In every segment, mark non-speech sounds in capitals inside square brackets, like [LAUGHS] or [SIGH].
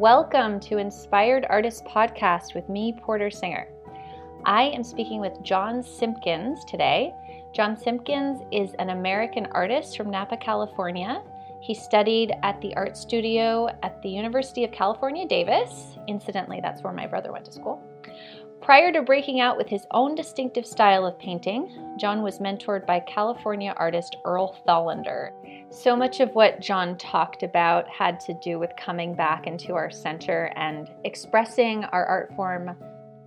Welcome to Inspired Artist Podcast with me, Porter Singer. I am speaking with John Simpkins today. John Simpkins is an American artist from Napa, California. He studied at the art studio at the University of California, Davis. Incidentally, that's where my brother went to school. Prior to breaking out with his own distinctive style of painting, John was mentored by California artist Earl Thollander. So much of what John talked about had to do with coming back into our center and expressing our art form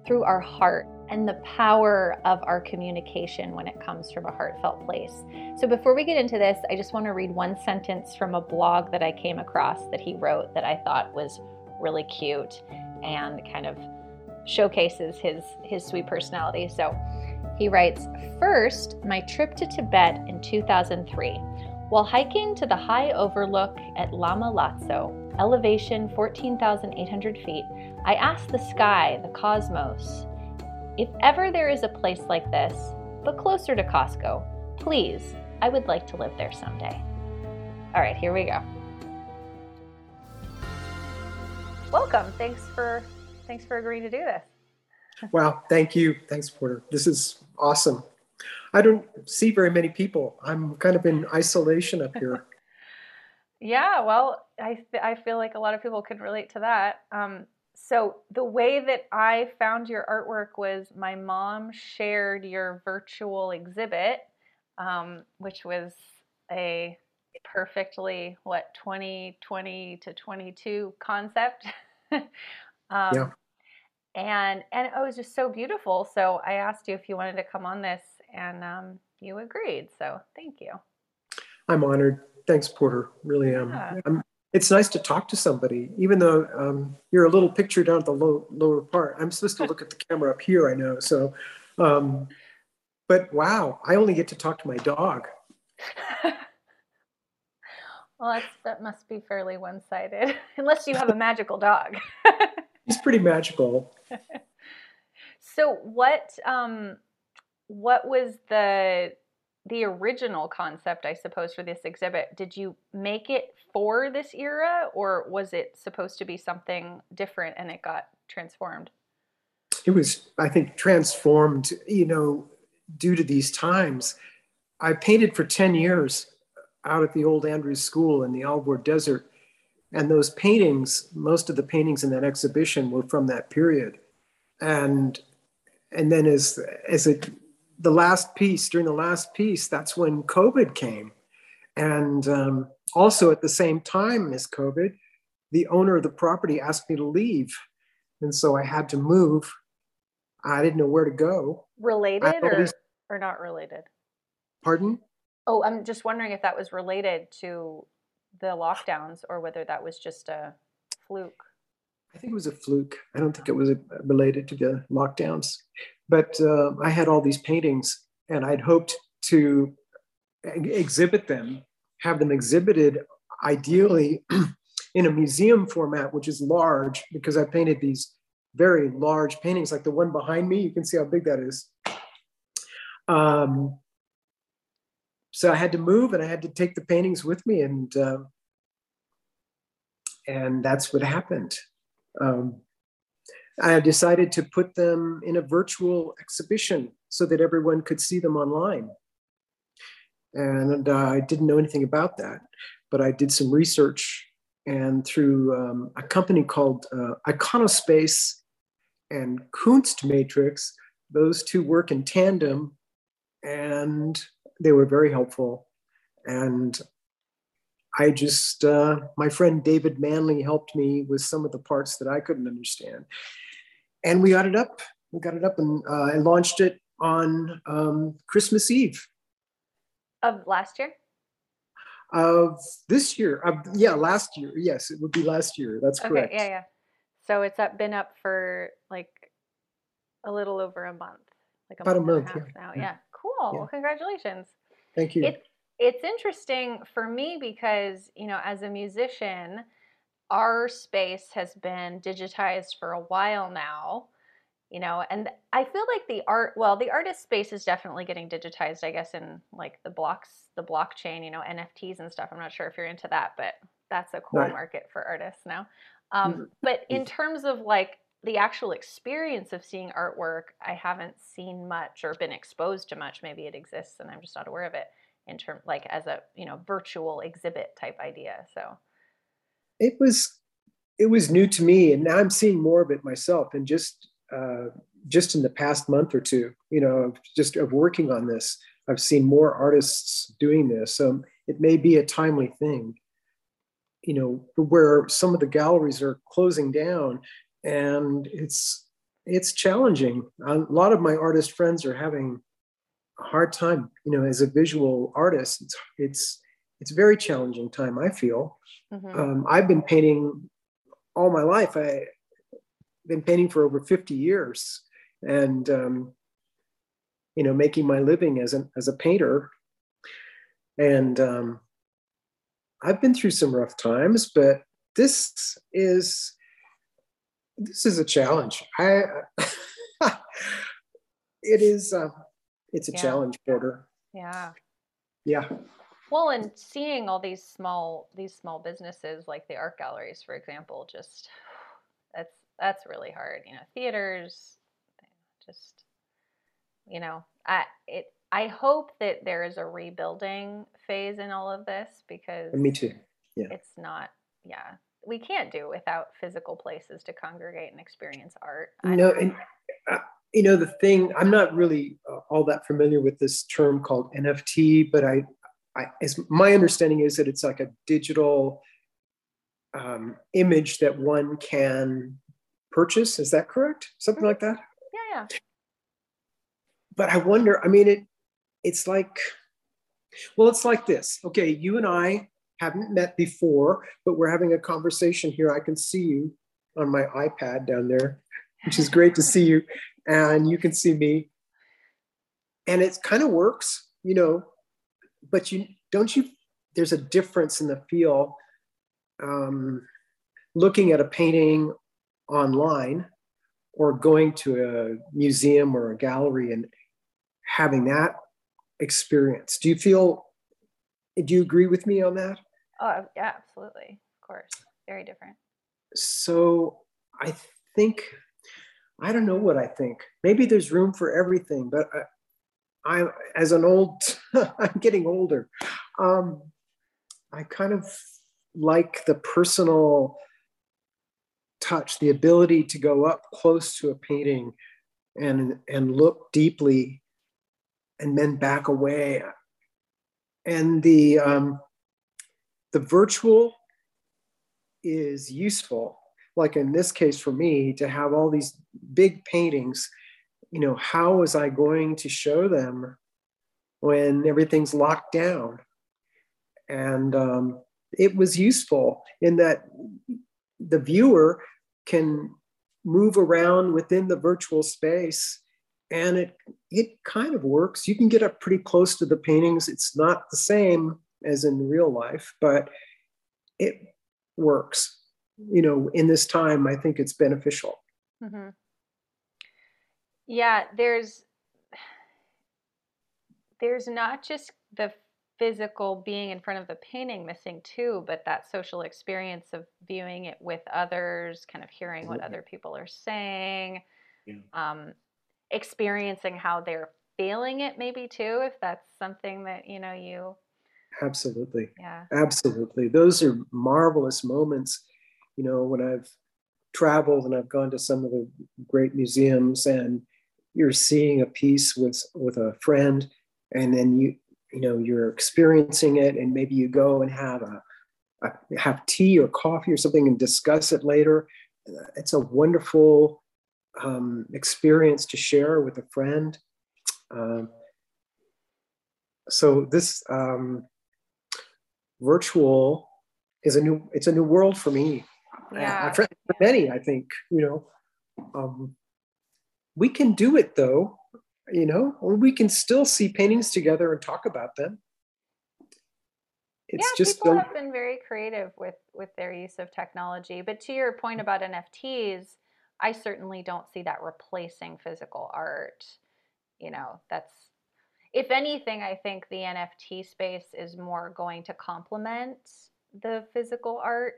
through our heart and the power of our communication when it comes from a heartfelt place. So, before we get into this, I just want to read one sentence from a blog that I came across that he wrote that I thought was really cute and kind of showcases his his sweet personality. So, he writes, first, my trip to Tibet in 2003. While hiking to the high overlook at Lama Lazzo, elevation 14,800 feet, I asked the sky, the cosmos, if ever there is a place like this, but closer to Costco, please, I would like to live there someday. All right, here we go. Welcome. Thanks for thanks for agreeing to do this. Wow, thank you. Thanks, Porter. This is awesome. I don't see very many people. I'm kind of in isolation up here. [LAUGHS] yeah, well, I, I feel like a lot of people could relate to that. Um, so the way that I found your artwork was my mom shared your virtual exhibit, um, which was a perfectly what 2020 to 22 concept. [LAUGHS] um, yeah. And and it was just so beautiful. So I asked you if you wanted to come on this, and um, you agreed. So thank you. I'm honored. Thanks, Porter. Really am. Yeah. I'm it's nice to talk to somebody, even though um, you're a little picture down at the low, lower part. I'm supposed to look at the camera up here, I know. So, um, but wow, I only get to talk to my dog. [LAUGHS] well, that must be fairly one sided, [LAUGHS] unless you have a magical dog. [LAUGHS] He's pretty magical. [LAUGHS] so, what, um, what was the the original concept, I suppose, for this exhibit, did you make it for this era or was it supposed to be something different and it got transformed? It was, I think, transformed, you know, due to these times. I painted for 10 years out at the old Andrews School in the Alvord Desert. And those paintings, most of the paintings in that exhibition were from that period. And and then as as it the last piece, during the last piece, that's when COVID came. And um, also at the same time as COVID, the owner of the property asked me to leave. And so I had to move. I didn't know where to go. Related or, or not related? Pardon? Oh, I'm just wondering if that was related to the lockdowns or whether that was just a fluke. I think it was a fluke. I don't think it was related to the lockdowns. But uh, I had all these paintings, and I'd hoped to exhibit them, have them exhibited ideally [CLEARS THROAT] in a museum format, which is large, because I painted these very large paintings, like the one behind me. You can see how big that is. Um, so I had to move, and I had to take the paintings with me, and uh, and that's what happened. Um, I decided to put them in a virtual exhibition so that everyone could see them online. And uh, I didn't know anything about that, but I did some research and through um, a company called uh, Iconospace and Kunstmatrix, those two work in tandem and they were very helpful. And I just, uh, my friend David Manley helped me with some of the parts that I couldn't understand. And we got it up. We got it up and uh, I launched it on um, Christmas Eve. Of last year? Of this year. Uh, yeah, last year. Yes, it would be last year. That's okay, correct. Yeah, yeah. So it's up, been up for like a little over a month. Like a About month a month, yeah. now. Yeah, yeah. Cool. Yeah. Well, congratulations. Thank you. It, it's interesting for me because you know as a musician our space has been digitized for a while now you know and i feel like the art well the artist space is definitely getting digitized i guess in like the blocks the blockchain you know nfts and stuff i'm not sure if you're into that but that's a cool right. market for artists now. Um, mm-hmm. But in terms of like the actual experience of seeing artwork, I haven't seen much or been exposed to much. Maybe it exists and I'm just not aware of it in term like as a you know virtual exhibit type idea. So it was it was new to me, and now I'm seeing more of it myself. And just uh, just in the past month or two, you know, just of working on this, I've seen more artists doing this. So it may be a timely thing you know where some of the galleries are closing down and it's it's challenging. A lot of my artist friends are having a hard time you know as a visual artist it's it's it's a very challenging time i feel. Mm-hmm. um, i've been painting all my life. I've been painting for over 50 years and um, you know making my living as a as a painter. And um, I've been through some rough times, but this is this is a challenge. I [LAUGHS] it is uh, it's a yeah. challenge, Porter. Yeah. Yeah. Well, and seeing all these small these small businesses like the art galleries, for example, just that's that's really hard. You know, theaters, just you know, I it I hope that there is a rebuilding phase in all of this because me too. Yeah. It's not yeah. We can't do without physical places to congregate and experience art. I no, and uh, you know the thing I'm not really uh, all that familiar with this term called NFT, but I I as my understanding is that it's like a digital um, image that one can purchase. Is that correct? Something mm-hmm. like that? Yeah, yeah. But I wonder, I mean, it it's like, well, it's like this. Okay, you and I haven't met before, but we're having a conversation here. I can see you on my iPad down there, which is great to see you. And you can see me. And it kind of works, you know, but you don't you, there's a difference in the feel um, looking at a painting online or going to a museum or a gallery and having that experience. Do you feel, do you agree with me on that? Oh, yeah, absolutely. Of course. Very different. So I think, I don't know what I think. Maybe there's room for everything, but I, I as an old, [LAUGHS] I'm getting older. Um, I kind of like the personal touch, the ability to go up close to a painting and and look deeply and then back away. And the um, the virtual is useful. Like in this case for me, to have all these big paintings, you know, how was I going to show them when everything's locked down? And um, it was useful in that the viewer can move around within the virtual space and it it kind of works. You can get up pretty close to the paintings. It's not the same as in real life, but it works. You know, in this time, I think it's beneficial. Mm-hmm. Yeah, there's there's not just the physical being in front of the painting missing too, but that social experience of viewing it with others, kind of hearing what other people are saying. Yeah. Um, experiencing how they're feeling it maybe too if that's something that you know you absolutely. Yeah. Absolutely. Those are marvelous moments. You know when i've traveled and i've gone to some of the great museums and you're seeing a piece with with a friend and then you you know you're experiencing it and maybe you go and have a, a have tea or coffee or something and discuss it later. It's a wonderful um, experience to share with a friend. Um, so this um, virtual is a new it's a new world for me. Yeah. for many, I think you know. Um, we can do it though, you know. or We can still see paintings together and talk about them. It's yeah, people have been very creative with with their use of technology. But to your point about NFTs, I certainly don't see that replacing physical art. You know, that's if anything, I think the NFT space is more going to complement the physical art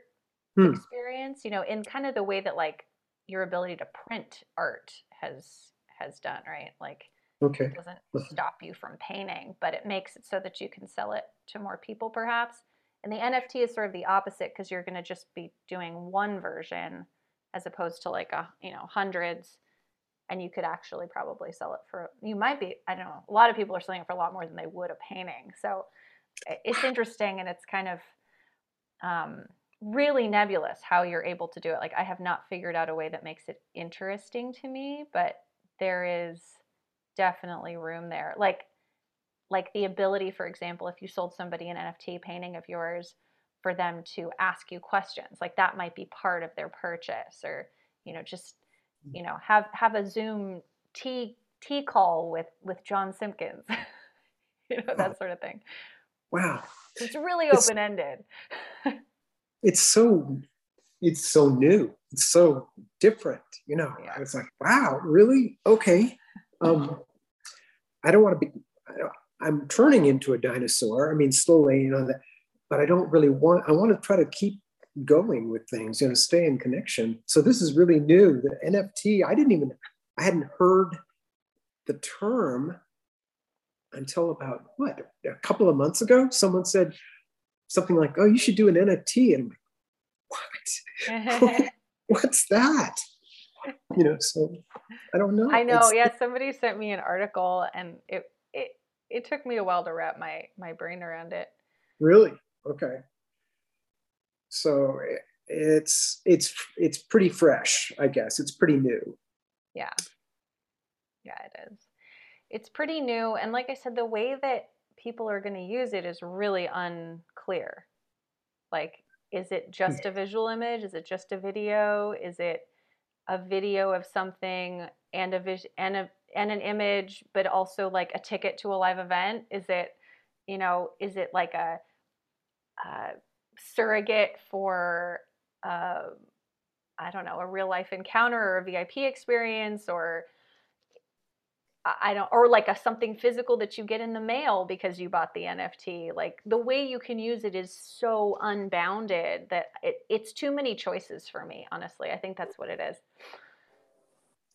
Hmm. experience, you know, in kind of the way that like your ability to print art has has done, right? Like Okay. it doesn't stop you from painting, but it makes it so that you can sell it to more people perhaps. And the NFT is sort of the opposite because you're going to just be doing one version as opposed to like a, you know, hundreds and you could actually probably sell it for you might be, I don't know, a lot of people are selling it for a lot more than they would a painting. So it's interesting and it's kind of um, really nebulous how you're able to do it. Like I have not figured out a way that makes it interesting to me, but there is definitely room there. Like like the ability, for example, if you sold somebody an NFT painting of yours for them to ask you questions, like that might be part of their purchase or, you know, just, you know, have have a Zoom tea tea call with with John Simpkins. [LAUGHS] you know, that sort of thing. Wow. It's really open ended. [LAUGHS] It's so it's so new. It's so different. You know, Yeah. I was like, wow, really? Okay. Um, I don't want to be. I don't, I'm turning into a dinosaur. I mean, slowly, you know that, but I don't really want. I want to try to keep going with things. You know, stay in connection. So this is really new. The NFT. I didn't even. I hadn't heard the term until about what a couple of months ago. Someone said something like, "Oh, you should do an NFT," and I'm like, "What? [LAUGHS] [LAUGHS] What's that?" You know. So I don't know. I know. It's- Yeah, somebody sent me an article, and it it it took me a while to wrap my my brain around it. Really? Okay. So it's it's it's pretty fresh, I guess. It's pretty new. Yeah, yeah, it is. It's pretty new, and like I said, the way that people are going to use it is really unclear. Like, is it just a visual image? Is it just a video? Is it a video of something and a vis- and a and an image, but also like a ticket to a live event? Is it, you know, is it like a, a surrogate for, uh, I don't know, a real life encounter or a VIP experience or I don't, or like a something physical that you get in the mail because you bought the NFT. Like the way you can use it is so unbounded that it, it's too many choices for me. Honestly, I think that's what it is.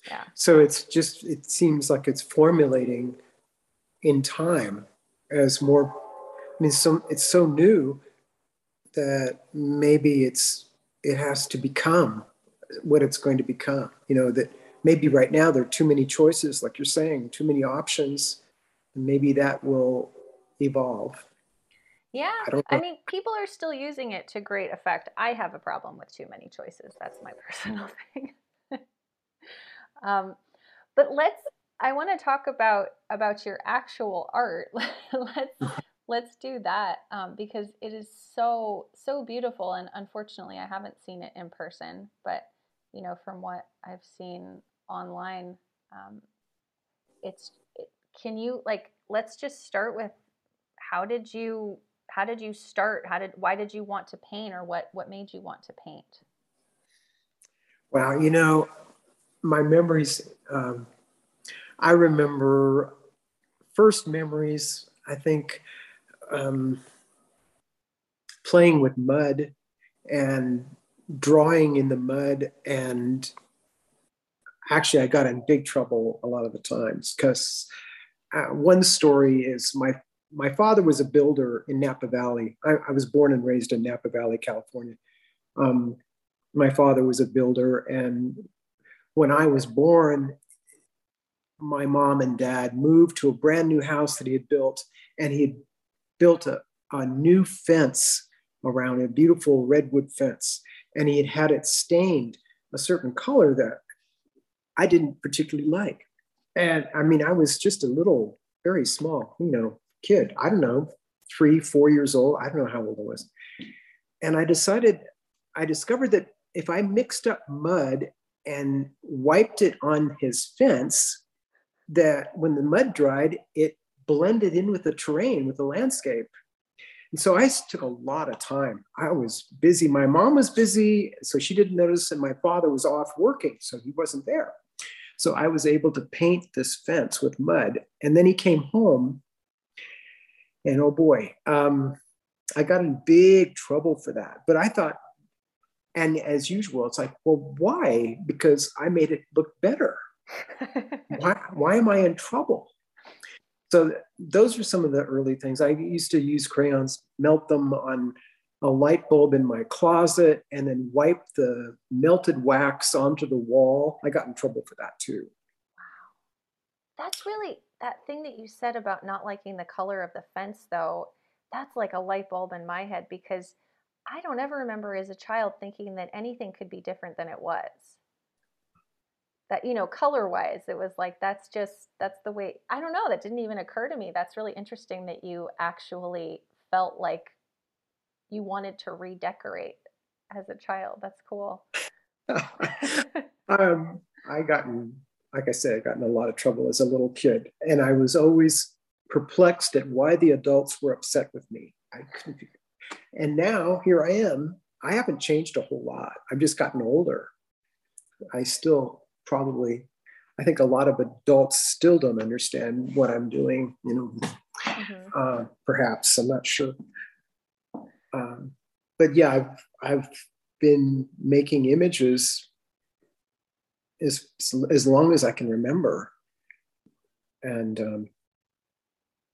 Yeah. So it's just it seems like it's formulating in time as more I mean so it's so new that maybe it's it has to become what it's going to become. You know, that maybe right now there are too many choices, like you're saying, too many options. And maybe that will evolve. Yeah. I I mean, people are still using it to great effect. I have a problem with too many choices. That's my [LAUGHS] personal thing. [LAUGHS] um, but let's. I want to talk about about your actual art. [LAUGHS] let's let's do that um, because it is so so beautiful. And unfortunately, I haven't seen it in person. But you know, from what I've seen online, um, it's. It, can you like? Let's just start with how did you how did you start how did why did you want to paint or what what made you want to paint Wow, you know, my memories, um, I remember first memories, I think, um, playing with mud and drawing in the mud. And actually, I got in big trouble a lot of the times because uh, one story is my my father was a builder in Napa Valley. I, I was born and raised in Napa Valley, California. Um, my father was a builder and when i was born my mom and dad moved to a brand new house that he had built and he had built a, a new fence around a beautiful redwood fence and he had had it stained a certain color that i didn't particularly like. And i mean i was just a little very small you know kid. I don't know three four years old. I don't know how old i was. And i decided i discovered that if I mixed up mud and wiped it on his fence, that when the mud dried, it blended in with the terrain, with the landscape. And so I took a lot of time. I was busy. My mom was busy, so she didn't notice, and my father was off working, so he wasn't there. So I was able to paint this fence with mud. And then he came home, and oh boy, um, I got in big trouble for that. But I thought, and as usual, it's like, well, why? Because I made it look better. [LAUGHS] why, why am I in trouble? So those are some of the early things. I used to use crayons, melt them on a light bulb in my closet, and then wipe the melted wax onto the wall. I got in trouble for that too. Wow. That's really that thing that you said about not liking the color of the fence, though. That's like a light bulb in my head because I don't ever remember as a child thinking that anything could be different than it was that you know color wise it was like that's just that's the way i don't know that didn't even occur to me. That's really interesting that you actually felt like you wanted to redecorate as a child. That's cool. [LAUGHS] Um, i gotten like i said i got in a lot of trouble as a little kid and i was always perplexed at why the adults were upset with me. I couldn't and now here i am i haven't changed a whole lot. I've just gotten older. I still probably I think a lot of adults still don't understand what I'm doing, you know, mm-hmm. uh, perhaps, I'm not sure. Um, but yeah, I've, I've been making images as, as long as I can remember. And um,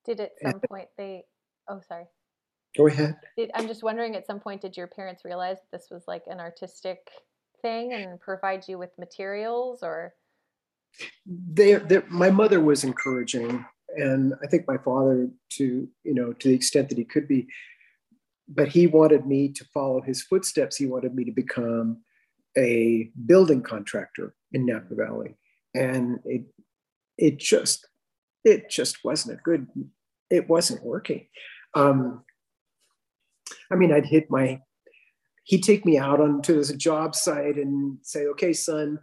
did at some and, point they, oh, sorry. Go ahead. Did, I'm just wondering at some point, did your parents realize this was like an artistic thing and provide you with materials or? They, my mother was encouraging and i think my father to you know to the extent that he could be but he wanted me to follow his footsteps. He wanted me to become a building contractor in napa valley. And it it just it just wasn't a good it wasn't working. Um, i mean i'd hit my he'd take me out onto this job site and say, okay, son,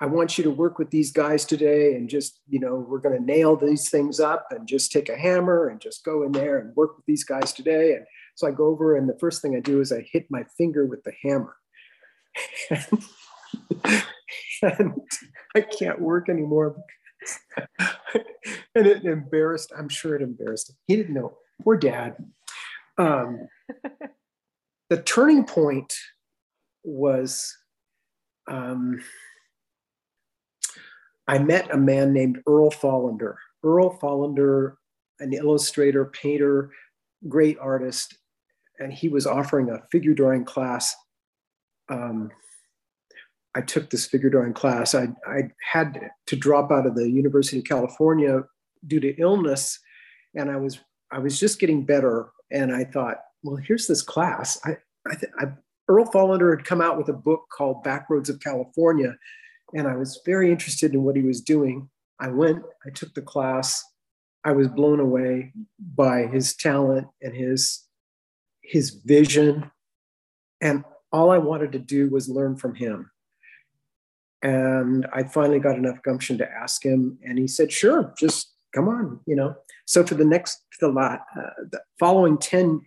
I want you to work with these guys today and just, you know, we're going to nail these things up and just take a hammer and just go in there and work with these guys today. And so I go over and the first thing I do is I hit my finger with the hammer. [LAUGHS] and I can't work anymore. [LAUGHS] and it embarrassed, I'm sure it embarrassed him. He didn't know. Poor dad. Um, [LAUGHS] the turning point was um, I met a man named Earl Thollander. Earl Thollander, an illustrator, painter, great artist, and he was offering a figure drawing class. Um, I took this figure drawing class. I, I had to drop out of the University of California due to illness, and I was I was just getting better. And I thought, well, here's this class. I, I, I Earl Thollander had come out with a book called Backroads of California, and I was very interested in what he was doing. I went, I took the class. I was blown away by his talent and his his vision, and all I wanted to do was learn from him. And I finally got enough gumption to ask him, and he said, "Sure, just come on," you know. So for the next, the, uh, the following 10,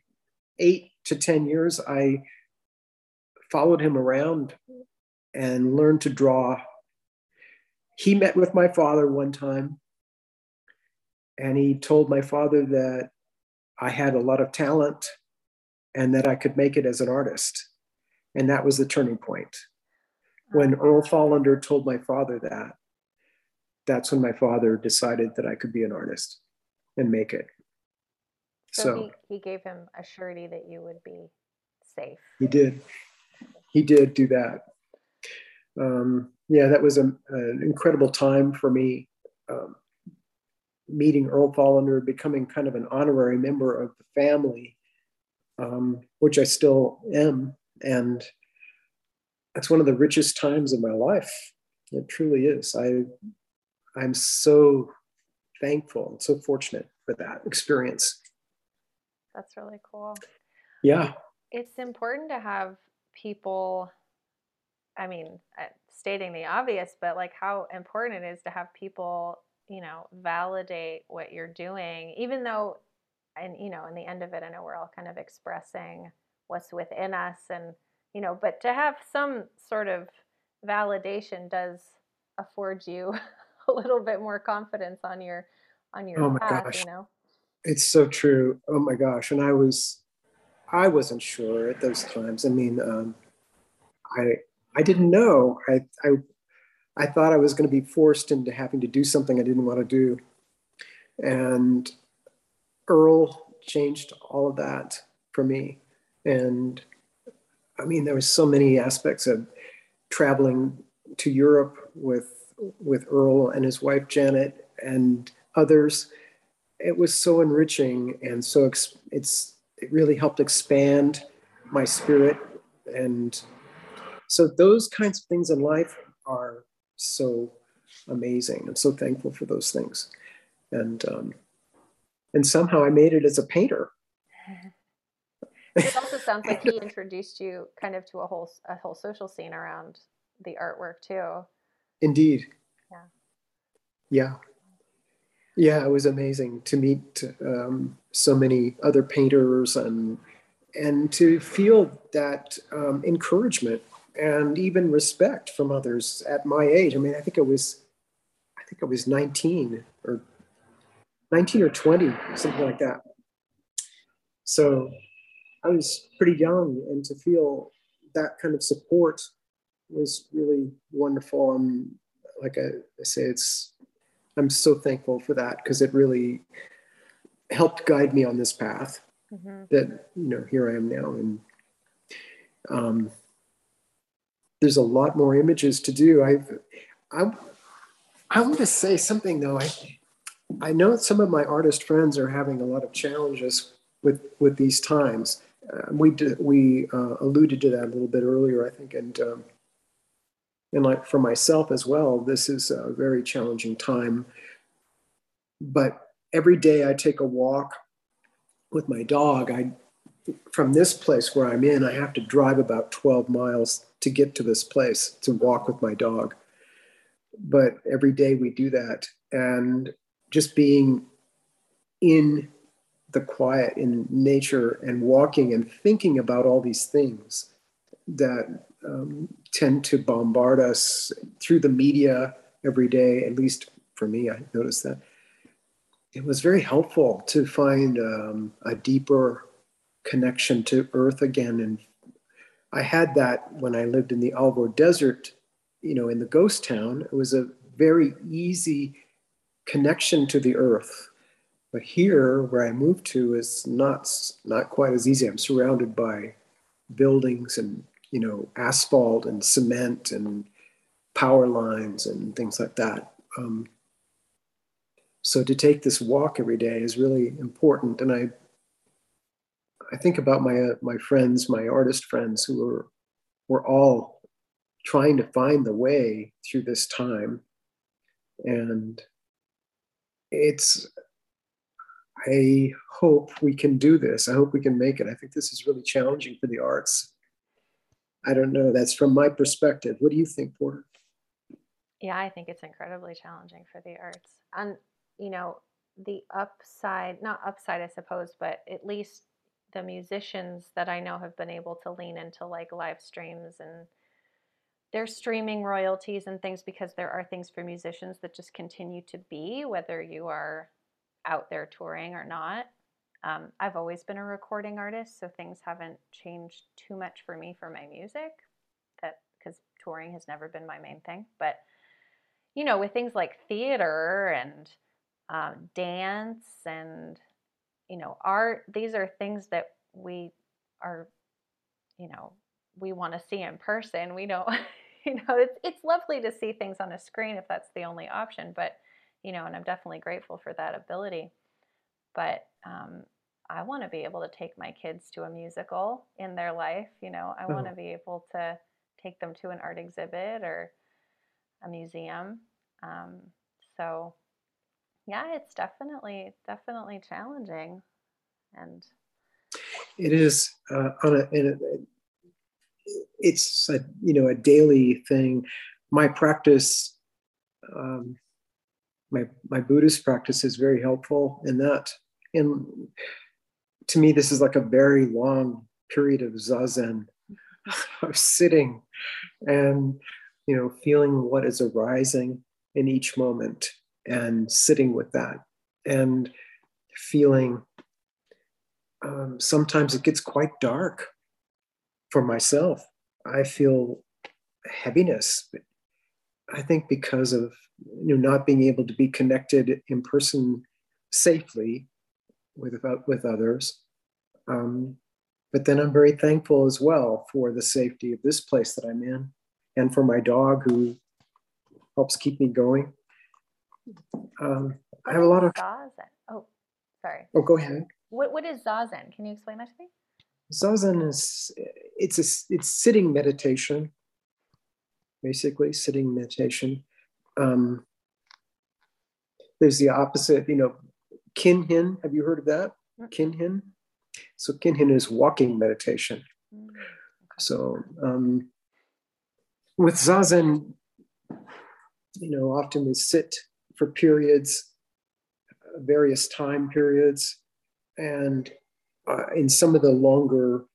eight to 10 years, I followed him around and learned to draw. He met with my father one time and he told my father that I had a lot of talent and that I could make it as an artist. And that was the turning point. When Earl Thollander told my father that, that's when my father decided that I could be an artist and make it. So, so he, he gave him a surety that you would be safe. He did. He did do that. Um, yeah, that was a, an incredible time for me. Um, meeting Earl Thollander, becoming kind of an honorary member of the family, um, which I still am. And that's one of the richest times of my life. It truly is. I, I'm so thankful and so fortunate for that experience. That's really cool. Yeah. It's important to have people, I mean, uh, stating the obvious, but like how important it is to have people, you know, validate what you're doing, even though, and, you know, in the end of it, I know we're all kind of expressing what's within us and, you know, but to have some sort of validation does afford you [LAUGHS] a little bit more confidence on your on your oh path, gosh. you know it's so true. Oh my gosh. And I was, I wasn't sure at those times. I mean, um, I I didn't know. I I I thought I was going to be forced into having to do something I didn't want to do, and Earl changed all of that for me. And I mean, there was so many aspects of traveling to Europe with with Earl and his wife Janet and others. It was so enriching and so it's it really helped expand my spirit and so those kinds of things in life are so amazing. I'm so thankful for those things, and um, and somehow I made it as a painter. [LAUGHS] it also sounds like he introduced you kind of to a whole a whole social scene around the artwork too. Indeed. Yeah. Yeah. Yeah, it was amazing to meet um, so many other painters and and to feel that um, encouragement and even respect from others at my age. I mean, I think it was, I think I was 19 or 19 or 20, something like that. So I was pretty young, and to feel that kind of support was really wonderful. And like I, I say, it's I'm so thankful for that because it really helped guide me on this path. Mm-hmm. That you know, here I am now, and um, there's a lot more images to do. I've, I, I want to say something though. I, I know some of my artist friends are having a lot of challenges with with these times. Uh, we did, we uh, alluded to that a little bit earlier, I think, and um, and like for myself as well, this is a very challenging time. But every day I take a walk with my dog. I from this place where I'm in, I have to drive about 12 miles to get to this place to walk with my dog. But every day we do that. And just being in the quiet, in nature, and walking and thinking about all these things that um, tend to bombard us through the media every day, at least for me, I noticed that. It was very helpful to find um, a deeper connection to earth again and I had that when I lived in the Alvord Desert, you know, in the ghost town. It was a very easy connection to the earth. But here, where I moved to, is not not quite as easy. I'm surrounded by buildings and you know asphalt and cement and power lines and things like that. Um, so to take this walk every day is really important, and I I think about my uh, my friends, my artist friends, who were were all trying to find the way through this time, and it's. I hope we can do this. I hope we can make it. I think this is really challenging for the arts. I don't know. That's from my perspective. What do you think, Porter? Yeah, I think it's incredibly challenging for the arts. And, you know, the upside, not upside, I suppose, but at least the musicians that I know have been able to lean into like live streams and their streaming royalties and things because there are things for musicians that just continue to be, whether you are out there touring or not. Um, I've always been a recording artist, so things haven't changed too much for me for my music. That because touring has never been my main thing, but you know, with things like theater and um, dance and you know, art, these are things that we are, you know, we want to see in person. We don't, [LAUGHS] you know, it's, it's lovely to see things on a screen if that's the only option, but, you know, and I'm definitely grateful for that ability. But um, I want to be able to take my kids to a musical in their life. You know, I want to mm-hmm. be able to take them to an art exhibit or a museum. Um, so yeah, it's definitely definitely challenging, and it is uh, on a, a, it's a you know a daily thing. My practice, um, my my Buddhist practice is very helpful in that. And to me, this is like a very long period of zazen, [LAUGHS] of sitting, and you know feeling what is arising in each moment and sitting with that and feeling um, sometimes it gets quite dark for myself. I feel heaviness. I think because of you know not being able to be connected in person safely with with others. Um, but then I'm very thankful as well for the safety of this place that I'm in, and for my dog who helps keep me going. Um, I have a lot of. Zazen? Oh, sorry. Oh, go ahead. What What is zazen? Can you explain that to me? Zazen is it's a it's sitting meditation, basically sitting meditation. Um, there's the opposite, you know, kinhin. Have you heard of that? Kinhin. So kinhin is walking meditation. Mm. So um, with zazen, you know, often we sit for periods, various time periods, and uh, in some of the longer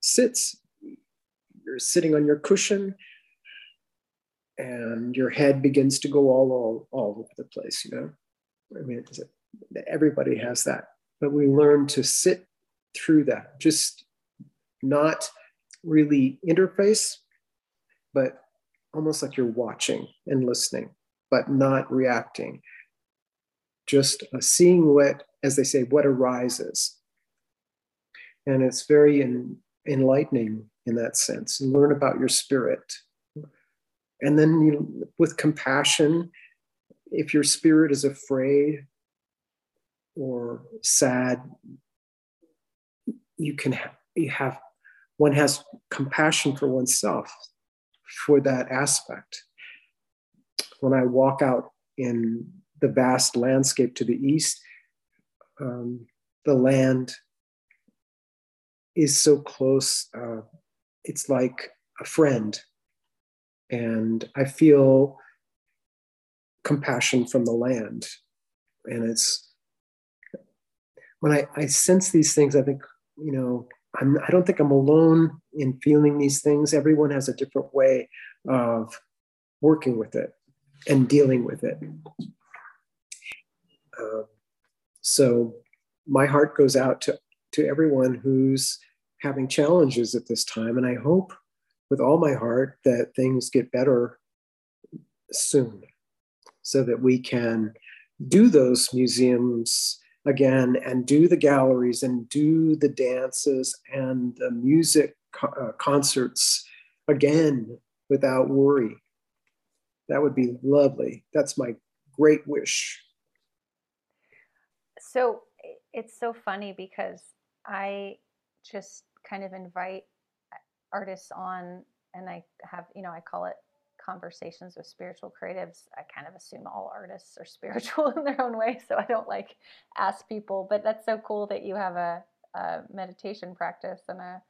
sits, you're sitting on your cushion and your head begins to go all, all, all over the place, you know? I mean, everybody has that, but we learn to sit through that, just not really interface, but almost like you're watching and listening, but not reacting. Just seeing what, as they say, what arises. And it's very in, enlightening in that sense. And learn about your spirit. And then you, with compassion, if your spirit is afraid or sad, you can ha- you have one has compassion for oneself for that aspect. When I walk out in the vast landscape to the east, um, the land is so close. Uh, it's like a friend. And I feel compassion from the land. And it's when I, I sense these things, I think, you know, I'm, I don't think I'm alone in feeling these things. Everyone has a different way of working with it and dealing with it. Uh, so my heart goes out to, to everyone who's having challenges at this time. And I hope with all my heart that things get better soon so that we can do those museums again and do the galleries and do the dances and the music co- uh, concerts again without worry. That would be lovely. That's my great wish. So it's so funny because I just kind of invite artists on and I have, you know, I call it conversations with spiritual creatives, I kind of assume all artists are [LAUGHS] spiritual in their own way. So I don't like ask people, but that's so cool that you have a, a meditation practice and a,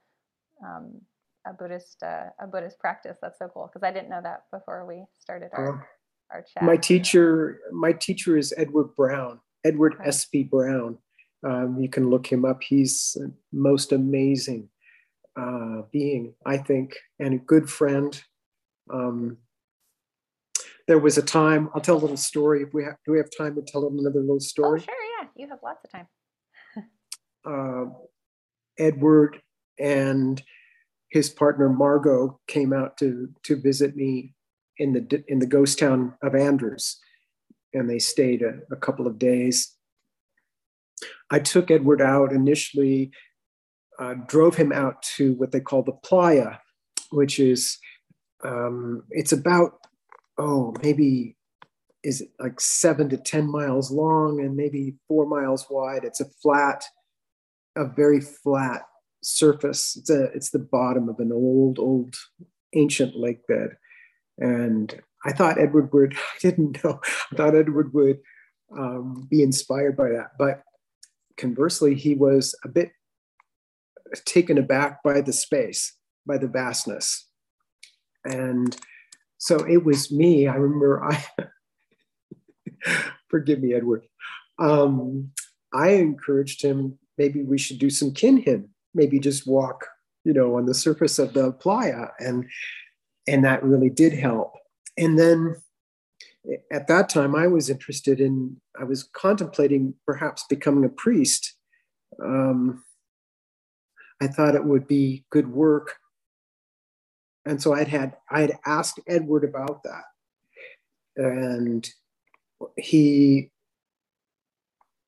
um, a Buddhist, uh, a Buddhist practice. That's so cool. Cause I didn't know that before we started our, uh, our chat. My teacher, my teacher is Edward Brown, Edward okay. Espe Brown. Um, you can look him up. He's most amazing uh, being, I think, and a good friend. Um, there was a time, I'll tell a little story. If we have, do we have time to tell another little story? Oh, sure, yeah. You have lots of time. uh, [LAUGHS] Edward and his partner Margot came out to to visit me in the in the ghost town of Andrews, and they stayed a, a couple of days. I took Edward out initially, uh, drove him out to what they call the playa, which is um, it's about oh, maybe is it like seven to 10 miles long and maybe four miles wide. It's a flat, a very flat surface. It's a, it's the bottom of an old, old ancient lake bed. And I thought Edward would, [LAUGHS] I didn't know, I thought Edward would um, be inspired by that. But conversely, he was a bit taken aback by the space, by the vastness. And so it was me. I remember I, [LAUGHS] forgive me, Edward. Um, I encouraged him, maybe we should do some kinhin, maybe just walk, you know, on the surface of the playa. And, and that really did help. And then at that time, I was interested in, I was contemplating perhaps becoming a priest. Um, I thought it would be good work. And so I'd had I had asked Edward about that. And he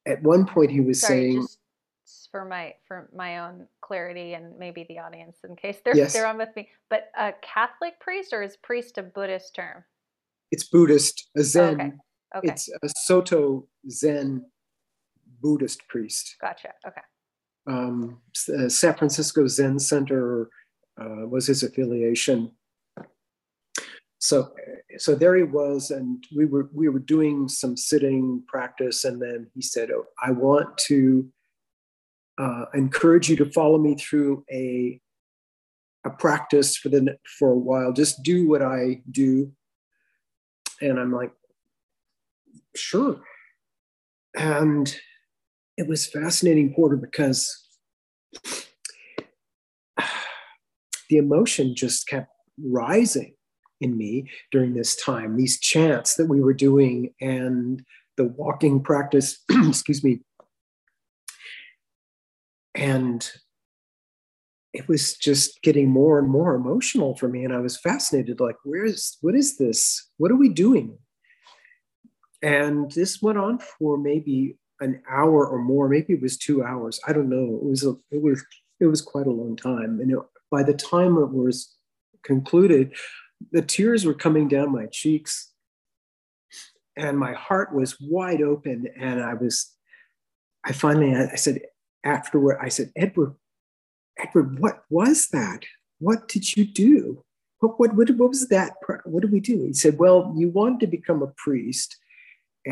at one point he was Sorry, saying just for my for my own clarity and maybe the audience in case they're Yes. they're on with me. But a Catholic priest or is priest a Buddhist term? it's Buddhist, a Zen. Okay. Okay. It's a Soto Zen Buddhist priest. gotcha. Okay. Um, uh, San Francisco Zen Center uh, was his affiliation. So, so there he was, and we were we were doing some sitting practice, and then he said, oh, "I want to uh, encourage you to follow me through a a practice for the for a while. Just do what I do." And I'm like, "Sure." And it was fascinating, Porter, because the emotion just kept rising in me during this time. These chants that we were doing and the walking practice, [CLEARS THROAT] excuse me. And it was just getting more and more emotional for me. And I was fascinated like, where is, what is this? What are we doing? And this went on for maybe an hour or more. Maybe it was two hours. I don't know. It was, a, it was, it was quite a long time. And it, by the time it was concluded, the tears were coming down my cheeks and my heart was wide open. And I was, I finally, I said, afterward, I said, Edward, Edward, what was that? What did you do? What, what, what, what was that? What did we do? He said, Well, you wanted to become a priest.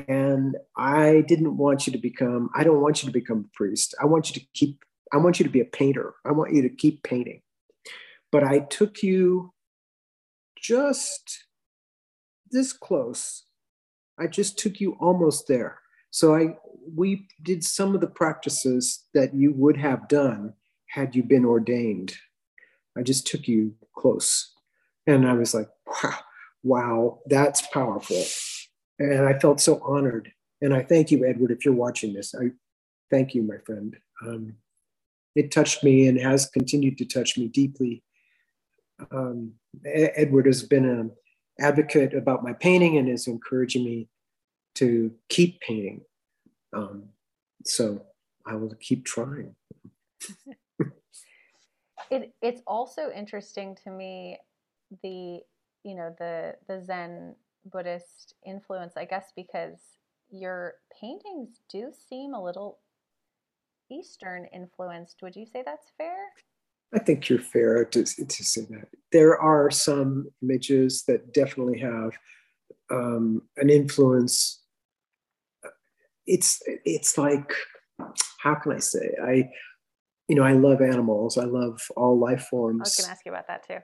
And I didn't want you to become, I don't want you to become a priest. I want you to keep, I want you to be a painter. I want you to keep painting. But I took you just this close. I just took you almost there. So I we did some of the practices that you would have done had you been ordained. I just took you close. And I was like, wow, wow, that's powerful. And I felt so honored. And I thank you, Edward, if you're watching this. I thank you, my friend. Um, it touched me and has continued to touch me deeply. Um, Edward has been an advocate about my painting and is encouraging me to keep painting. Um, so I will keep trying. [LAUGHS] It it's also interesting to me the you know the the Zen Buddhist influence, I guess, because your paintings do seem a little Eastern influenced. Would you say that's fair? I think you're fair to, to say that. There are some images that definitely have um, an influence. It's it's like how can I say I you know I love animals. I love all life forms. I was going to ask you about that too.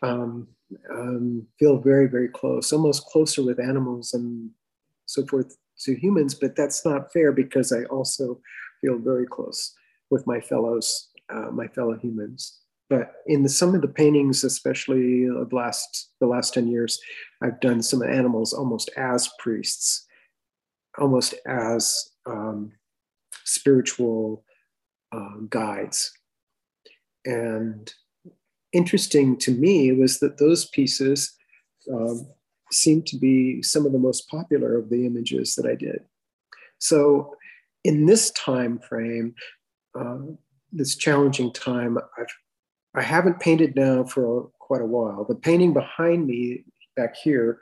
Um, um, feel very very close, almost closer with animals and so forth to humans. But that's not fair because I also feel very close with my fellows, uh, my fellow humans. But in the, some of the paintings, especially of last the last ten years, I've done some animals almost as priests, almost as um, spiritual uh, guides. And interesting to me was that those pieces um, seemed to be some of the most popular of the images that I did. So in this time frame, uh, this challenging time, I've I haven't painted now for quite a while. The painting behind me back here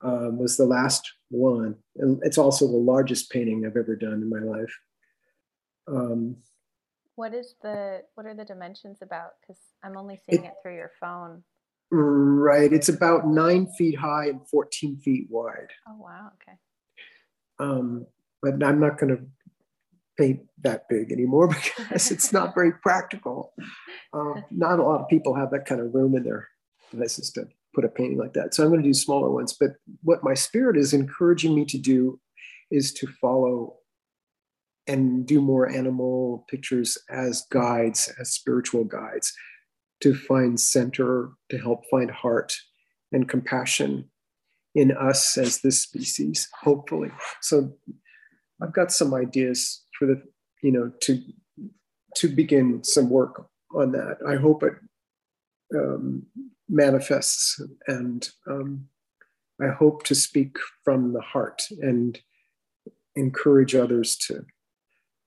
um, was the last one, and it's also the largest painting I've ever done in my life. Um, What is the what are the dimensions about? Because I'm only seeing it through your phone. right, it's about nine feet high and 14 feet wide. Oh wow, okay. Um, but I'm not going to paint that big anymore [LAUGHS] because it's not very practical. Um, not a lot of people have that kind of room in their places to put a painting like that. So I'm going to do smaller ones. But what my spirit is encouraging me to do is to follow and do more animal pictures as guides, as spiritual guides, to find center, to help find heart and compassion in us as this species, hopefully. So I've got some ideas for the, you know, to to begin some work on that. I hope it um, manifests, and um, I hope to speak from the heart and encourage others to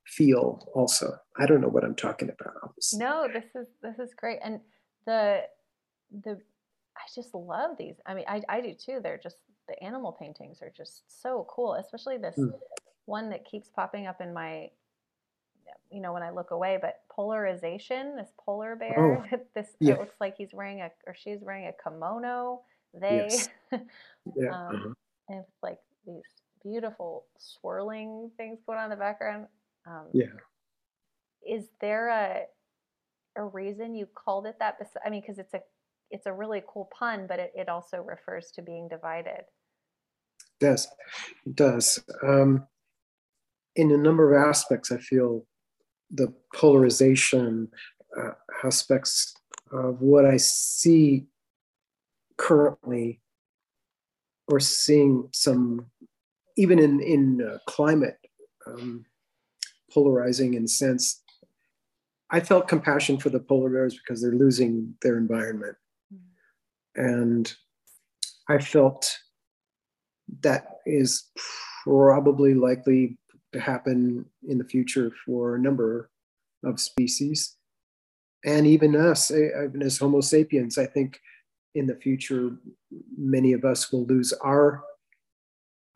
feel also. I don't know what I'm talking about. Obviously. No, this is this is great, and the the I just love these. I mean, I I do too. They're just the animal paintings are just so cool, especially this mm. One that keeps popping up in my you know when I look away, but polarization, this polar bear, oh, [LAUGHS] this yeah. it looks like he's wearing a or she's wearing a kimono. They yes. [LAUGHS] yeah. um, uh-huh. and it's like these beautiful swirling things going on in the background. Um, yeah. Is there a a reason you called it that? I mean, because it's a it's a really cool pun, but it, it also refers to being divided. It does it does um, in a number of aspects? I feel the polarization uh, aspects of what I see currently, or seeing some, even in in uh, climate, um, polarizing in sense. I felt compassion for the polar bears because they're losing their environment, mm. and I felt that is probably likely to happen in the future for a number of species. And even us, eh, as Homo sapiens, I think in the future, many of us will lose our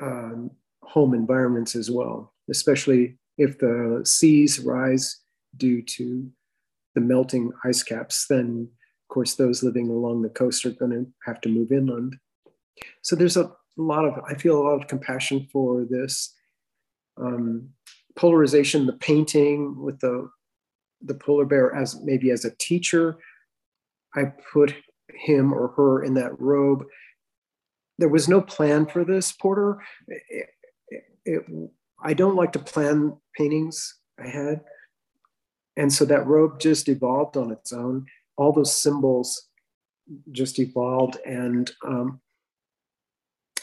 um, home environments as well, especially if the seas rise due to the melting ice caps. Then, of course, those living along the coast are going to have to move inland. So there's a lot of, I feel a lot of compassion for this um, polarization, the painting with the the polar bear as maybe as a teacher. I put him or her in that robe. There was no plan for this, Porter. It, it, I don't like to plan paintings I had. And so that robe just evolved on its own. All those symbols just evolved. And um,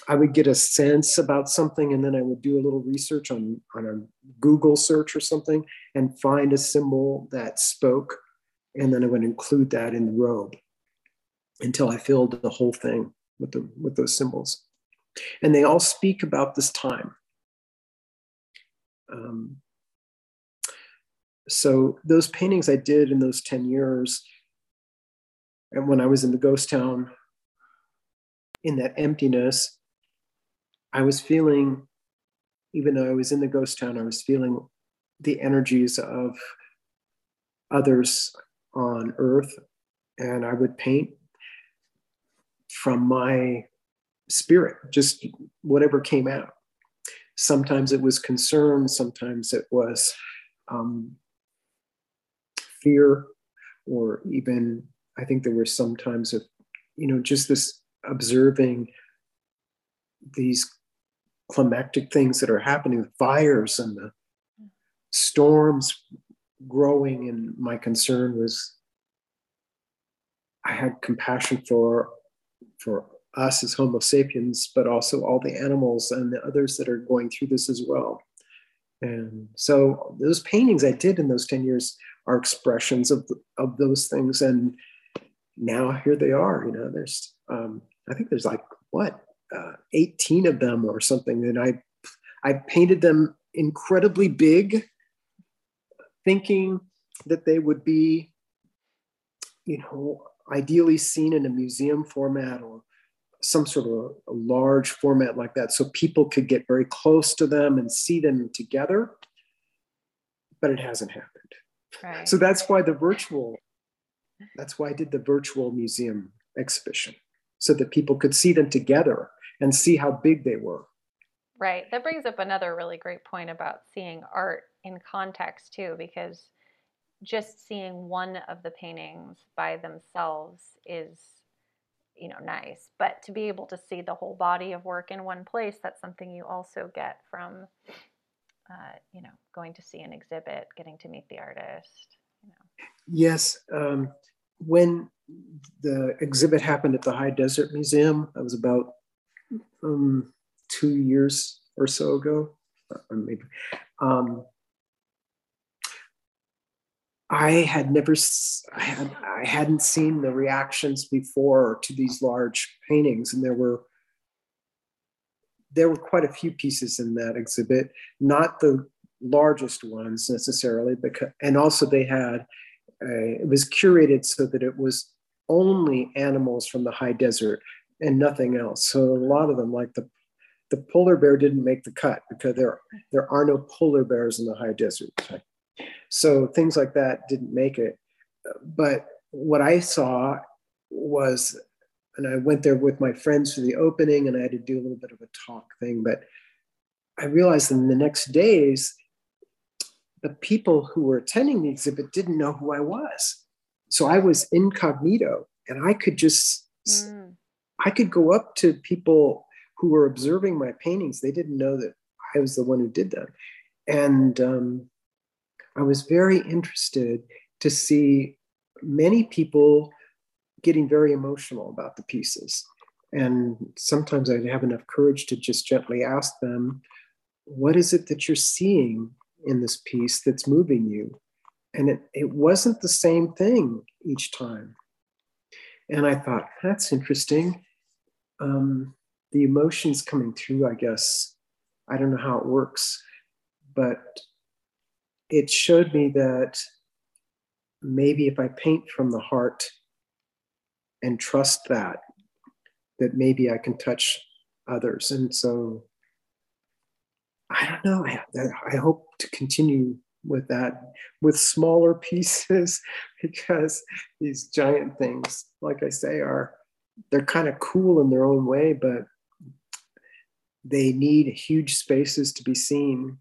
I would get a sense about something and then I would do a little research on, on a Google search or something and find a symbol that spoke. And then I would include that in the robe until I filled the whole thing with, the, with those symbols. And they all speak about this time. Um, so those paintings I did in those 10 years, and when I was in the ghost town, in that emptiness, I was feeling, even though I was in the ghost town, I was feeling the energies of others on earth. And I would paint from my spirit, just whatever came out. Sometimes it was concern, sometimes it was um, fear, or even I think there were some times of, you know, just this observing these climactic things that are happening, the fires and the storms growing. And my concern was I had compassion for for us as Homo sapiens, but also all the animals and the others that are going through this as well. And so those paintings I did in those 10 years are expressions of, of those things. And now here they are, you know, there's, um, I think there's like, what, uh, 18 of them or something. And I, I painted them incredibly big, thinking that they would be, you know, ideally seen in a museum format or some sort of a, a large format like that so people could get very close to them and see them together. But it hasn't happened. Right. So that's why the virtual, that's why I did the virtual museum exhibition so that people could see them together and see how big they were. Right. That brings up another really great point about seeing art in context too, because just seeing one of the paintings by themselves is, you know, nice. But to be able to see the whole body of work in one place, that's something you also get from, uh, you know, going to see an exhibit, getting to meet the artist. You know. Yes. Um, when the exhibit happened at the High Desert Museum, That was about um, two years or so ago, uh, maybe. Um, I had never, I, had, I hadn't seen the reactions before to these large paintings, and there were there were quite a few pieces in that exhibit, not the largest ones necessarily, because and also they had it was curated so that it was only animals from the high desert and nothing else. So a lot of them, like the the polar bear, didn't make the cut because there there are no polar bears in the high desert. So things like that didn't make it. But what I saw was, and I went there with my friends for the opening, and I had to do a little bit of a talk thing. But I realized in the next days, the people who were attending the exhibit didn't know who I was. So I was incognito, and I could just mm. I could go up to people who were observing my paintings. They didn't know that I was the one who did them. And um, I was very interested to see many people getting very emotional about the pieces. And sometimes I'd have enough courage to just gently ask them, What is it that you're seeing in this piece that's moving you? And it, it wasn't the same thing each time. And I thought, That's interesting. Um, the emotions coming through, I guess, I don't know how it works, but it showed me that maybe if I paint from the heart and trust that, that maybe I can touch others. And so I don't know. I, I hope to continue with that with smaller [LAUGHS] pieces because these giant things, like I say, are they're kind of cool in their own way, but they need huge spaces to be seen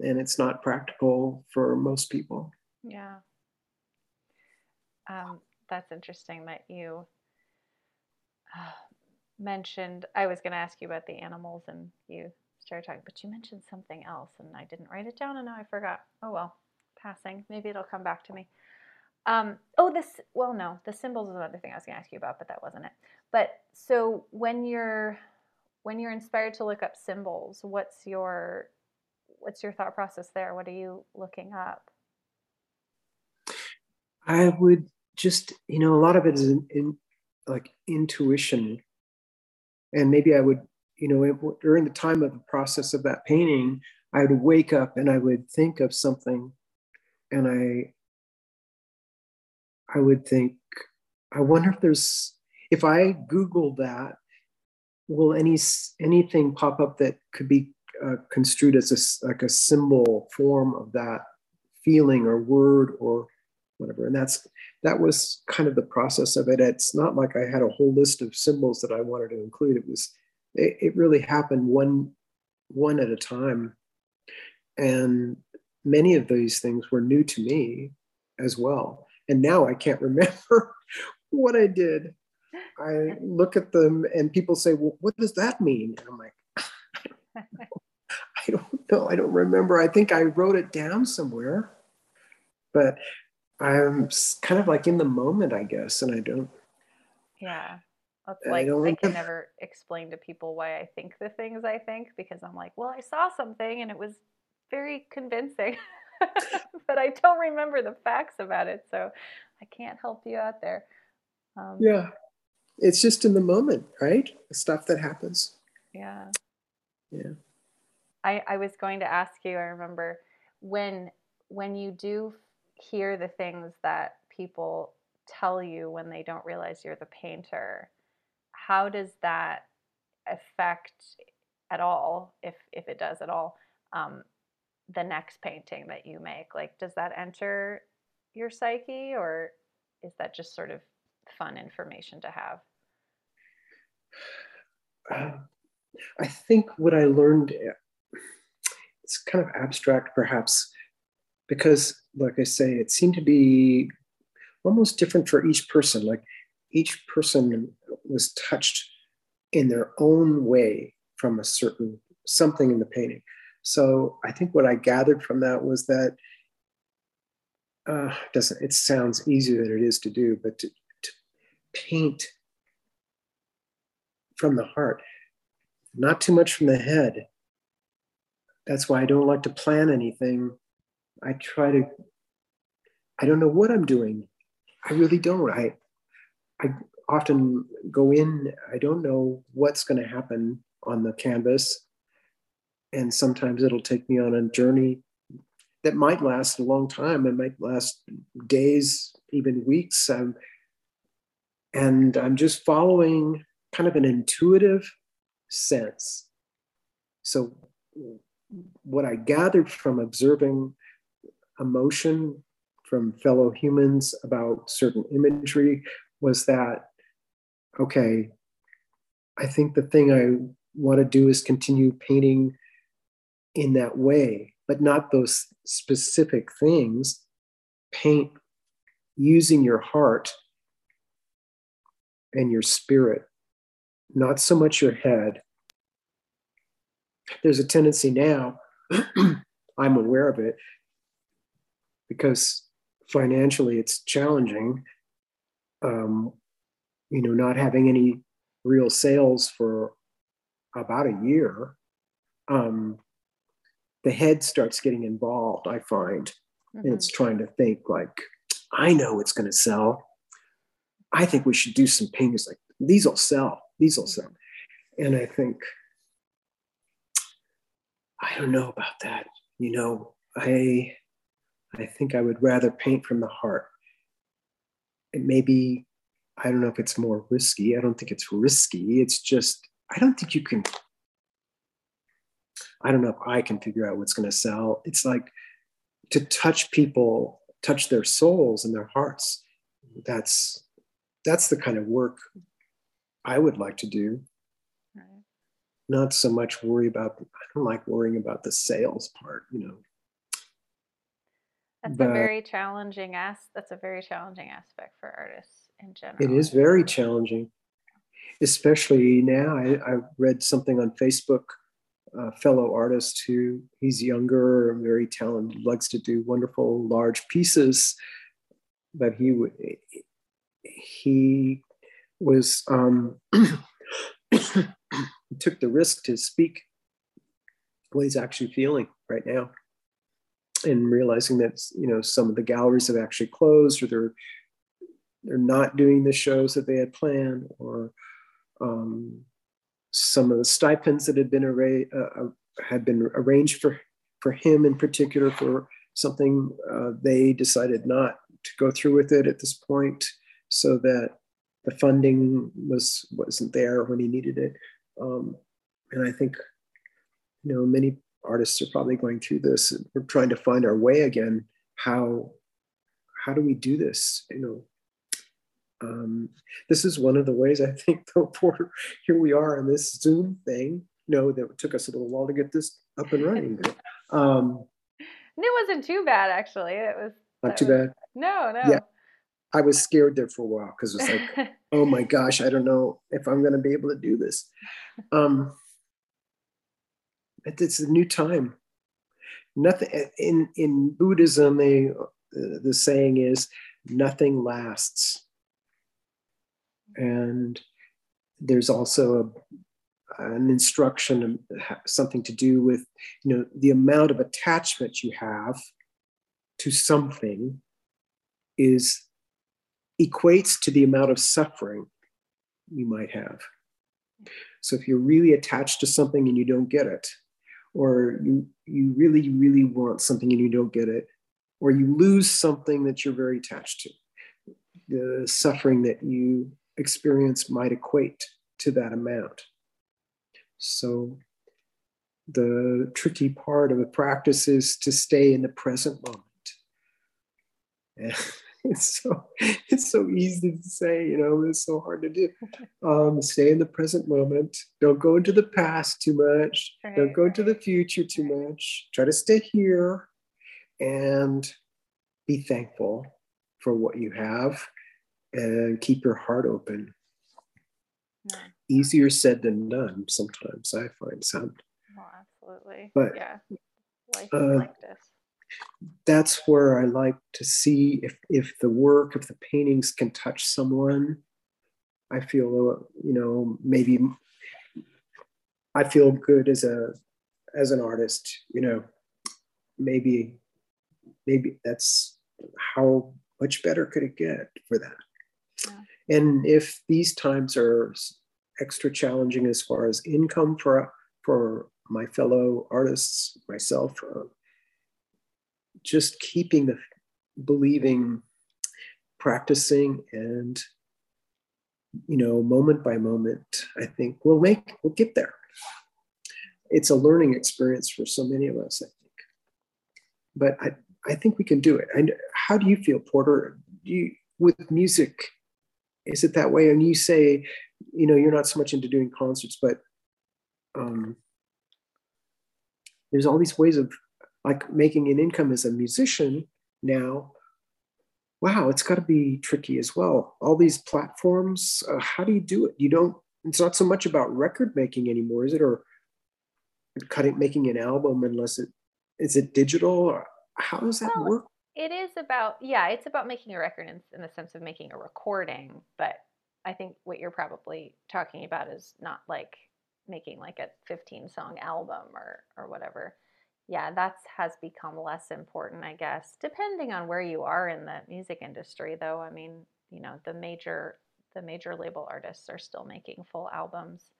and it's not practical for most people. Yeah. Um, that's interesting that you uh, mentioned. I was going to ask you about the animals and you started talking, but you mentioned something else and I didn't write it down and now I forgot. Oh well, passing. Maybe it'll come back to me. Um, oh, this, well, no, the symbols is another thing I was going to ask you about, but that wasn't it. But so when you're, when you're inspired to look up symbols, what's your what's your thought process there? What are you looking up? I would just, you know, a lot of it is in, in like intuition. And maybe I would, you know, during the time of the process of that painting, I would wake up and I would think of something and I I would think, I wonder if there's if I Google that, will any anything pop up that could be uh, construed as a, like a symbol form of that feeling or word or whatever. And that's that was kind of the process of it. It's not like I had a whole list of symbols that I wanted to include. It was it, it really happened one one at a time. And many of these things were new to me as well. And now I can't [LAUGHS] remember what I did. I look at them and people say, Well, what does that mean? And I'm like, I don't know. I don't remember. I think I wrote it down somewhere, but I'm kind of like in the moment, I guess, and I don't. Yeah. That's like I, I can never explain to people why I think the things I think because I'm like, well, I saw something and it was very convincing, [LAUGHS] but I don't remember the facts about it, so I can't help you out there. Um, yeah, it's just in the moment, right? The stuff that happens. Yeah. Yeah. I, I was going to ask you, I remember when when you do hear the things that people tell you when they don't realize you're the painter, how does that affect at all, if if it does at all, um, the next painting that you make? Like, does that enter your psyche, or is that just sort of fun information to have? Uh, I think what I learned it's kind of abstract perhaps because like i say it seemed to be almost different for each person like each person was touched in their own way from a certain something in the painting so i think what i gathered from that was that uh, doesn't it sounds easier than it is to do but to, to paint from the heart not too much from the head that's why I don't like to plan anything. I try to I don't know what I'm doing. I really don't. I I often go in, I don't know what's going to happen on the canvas. And sometimes it'll take me on a journey that might last a long time. It might last days, even weeks. Um, and I'm just following kind of an intuitive sense. So, what I gathered from observing emotion from fellow humans about certain imagery was that okay, I think the thing I want to do is continue painting in that way, but not those specific things. Paint using your heart and your spirit, not so much your head. There's a tendency now, [CLEARS THROAT] I'm aware of it, because financially it's challenging. Um, you know, not having any real sales for about a year, um, the head starts getting involved, I find. Mm-hmm. And it's trying to think like, I know it's going to sell. I think we should do some paintings like these will sell. These will sell. And I think, I don't know about that. You know, I I think I would rather paint from the heart. It may be I don't know if it's more risky. I don't think it's risky. It's just, I don't think you can, I don't know if I can figure out what's going to sell. It's like to touch people, touch their souls and their hearts. That's, that's the kind of work I would like to do. Right. Not so much worry about, I don't like worrying about the sales part, you know. That's but, a very challenging as that's a very challenging aspect for artists in general. It is very challenging, especially now. I, I read something on Facebook. A fellow artist who he's younger, very talented, likes to do wonderful large pieces, but he he was um, [COUGHS] took the risk to speak what he's actually feeling right now and realizing that you know some of the galleries have actually closed or they're they're not doing the shows that they had planned, or um, some of the stipends that had been arra- uh, uh, had been arranged for for him in particular for something uh, they decided not to go through with it at this point, so that the funding was wasn't there when he needed it. Um, and I think you know many artists are probably going through this. We're trying to find our way again. How how do we do this? You know, um, this is one of the ways I think, [LAUGHS] though, Porter, here we are in this Zoom thing. You know, that took us a little while to get this up and running. Um, it wasn't too bad, actually. It was not too was, bad. No, no. Yeah, I was scared there for a while because it was like, [LAUGHS] oh my gosh, I don't know if I'm going to be able to do this. Um, it's a new time. Nothing in in Buddhism. They uh, the saying is nothing lasts and there's also a, an instruction something to do with you know the amount of attachment you have to something is equates to the amount of suffering you might have so if you're really attached to something and you don't get it or you you really really want something and you don't get it or you lose something that you're very attached to the suffering that you experience might equate to that amount. So the tricky part of the practice is to stay in the present moment. [LAUGHS] [LAUGHS] It's so it's so easy to say, you know, it's so hard to do. Um, stay in the present moment. Don't go into the past too much. Right, Don't go right. into the future too much. Try to stay here and be thankful for what you have and keep your heart open. Yeah. Easier said than done sometimes, I find some. Well, absolutely. But yeah, life uh, like this. That's where I like to see if if the work, if the paintings can touch someone. I feel, you know, maybe I feel good as a as an artist. You know, maybe maybe that's how much better could it get for that? Yeah. And if these times are extra challenging as far as income for for my fellow artists, myself, uh, just keeping the believing, practicing, and you know, moment by moment, I think we'll make we'll get there. It's a learning experience for so many of us, I think. But I, I think we can do it. And how do you feel, Porter? Do you, with music, is it that way? And you say, you know, you're not so much into doing concerts, but um, there's all these ways of like making an income as a musician now. Wow, it's got to be tricky as well. All these platforms, uh, how do you do it? You don't. It's not so much about record making anymore, is it? Or cutting, making an album, unless it is it digital? Or how does that well, work? It is about yeah, it's about making a record in, in the sense of making a recording, but I think what you're probably talking about is not like making like a 15 song album or or whatever. Yeah, that's has become less important, I guess, depending on where you are in the music industry though. I mean, you know, the major the major label artists are still making full albums.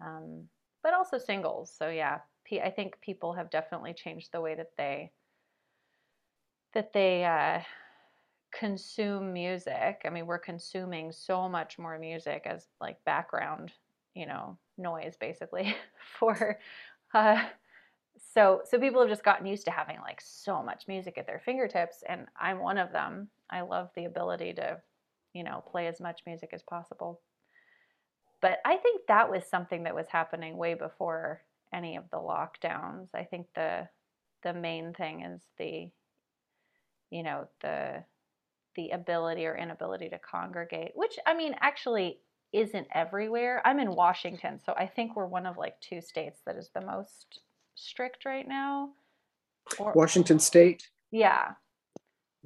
Um, but also singles. So yeah, I think people have definitely changed the way that they that they uh, consume music. I mean, we're consuming so much more music as like background, you know, noise basically [LAUGHS] for uh, so so people have just gotten used to having like so much music at their fingertips and I'm one of them. I love the ability to, you know, play as much music as possible. But I think that was something that was happening way before any of the lockdowns. I think the the main thing is the you know, the the ability or inability to congregate, which I mean actually isn't everywhere. I'm in Washington, so I think we're one of like two states that is the most strict right now. Or, Washington State. Yeah,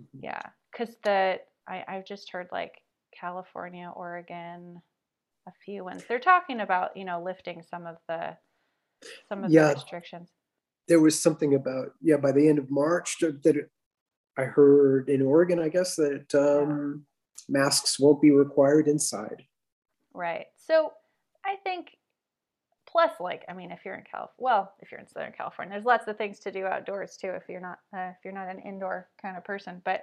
mm-hmm. yeah, because the I I've just heard like California, Oregon, a few ones. They're talking about you know lifting some of the some of yeah, the restrictions. There was something about yeah by the end of March that it, I heard in Oregon, I guess that um, masks won't be required inside. Right. So I think plus like i mean if you're in Cal, well if you're in southern california there's lots of things to do outdoors too if you're not uh, if you're not an indoor kind of person but